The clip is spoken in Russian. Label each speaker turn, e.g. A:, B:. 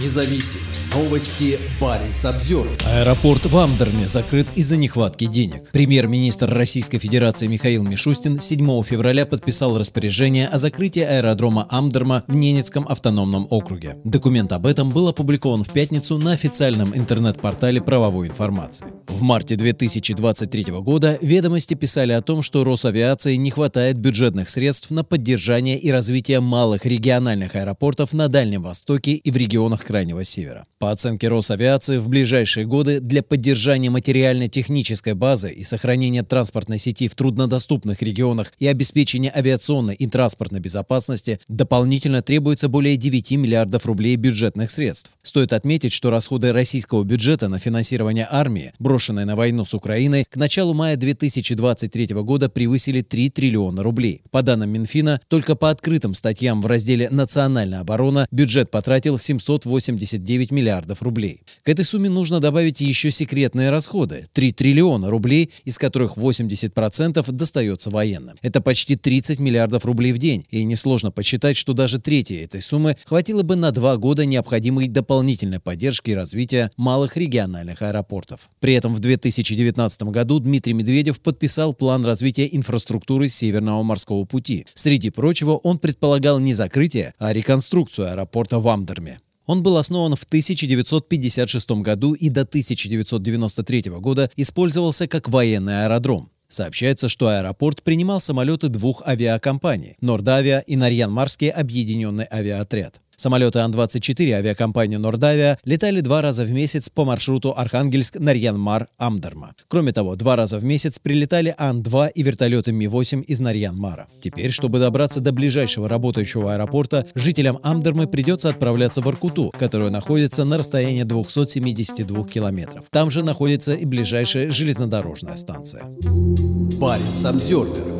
A: независим. Новости Баренц обзор.
B: Аэропорт в Амдерме закрыт из-за нехватки денег. Премьер-министр Российской Федерации Михаил Мишустин 7 февраля подписал распоряжение о закрытии аэродрома Амдерма в Ненецком автономном округе. Документ об этом был опубликован в пятницу на официальном интернет-портале правовой информации. В марте 2023 года ведомости писали о том, что Росавиации не хватает бюджетных средств на поддержание и развитие малых региональных аэропортов на Дальнем Востоке и в регионах Крайнего Севера. По оценке Росавиации, в ближайшие годы для поддержания материально-технической базы и сохранения транспортной сети в труднодоступных регионах и обеспечения авиационной и транспортной безопасности дополнительно требуется более 9 миллиардов рублей бюджетных средств. Стоит отметить, что расходы российского бюджета на финансирование армии, брошенные на войну с Украиной, к началу мая 2023 года превысили 3 триллиона рублей. По данным Минфина, только по открытым статьям в разделе «Национальная оборона» бюджет потратил 789 миллиардов рублей. К этой сумме нужно добавить еще секретные расходы – 3 триллиона рублей, из которых 80% достается военным. Это почти 30 миллиардов рублей в день, и несложно посчитать, что даже третья этой суммы хватило бы на два года необходимой дополнительной поддержки и развития малых региональных аэропортов. При этом в 2019 году Дмитрий Медведев подписал план развития инфраструктуры Северного морского пути. Среди прочего, он предполагал не закрытие, а реконструкцию аэропорта в Амдерме. Он был основан в 1956 году и до 1993 года использовался как военный аэродром. Сообщается, что аэропорт принимал самолеты двух авиакомпаний – Нордавия и Нарьян-Марский объединенный авиаотряд. Самолеты Ан-24 авиакомпании «Нордавия» летали два раза в месяц по маршруту Архангельск-Нарьян-Мар-Амдерма. Кроме того, два раза в месяц прилетали Ан-2 и вертолеты Ми-8 из Нарьян-Мара. Теперь, чтобы добраться до ближайшего работающего аэропорта, жителям Амдермы придется отправляться в Аркуту, которая находится на расстоянии 272 километров. Там же находится и ближайшая железнодорожная станция.
A: Баренц Обзервер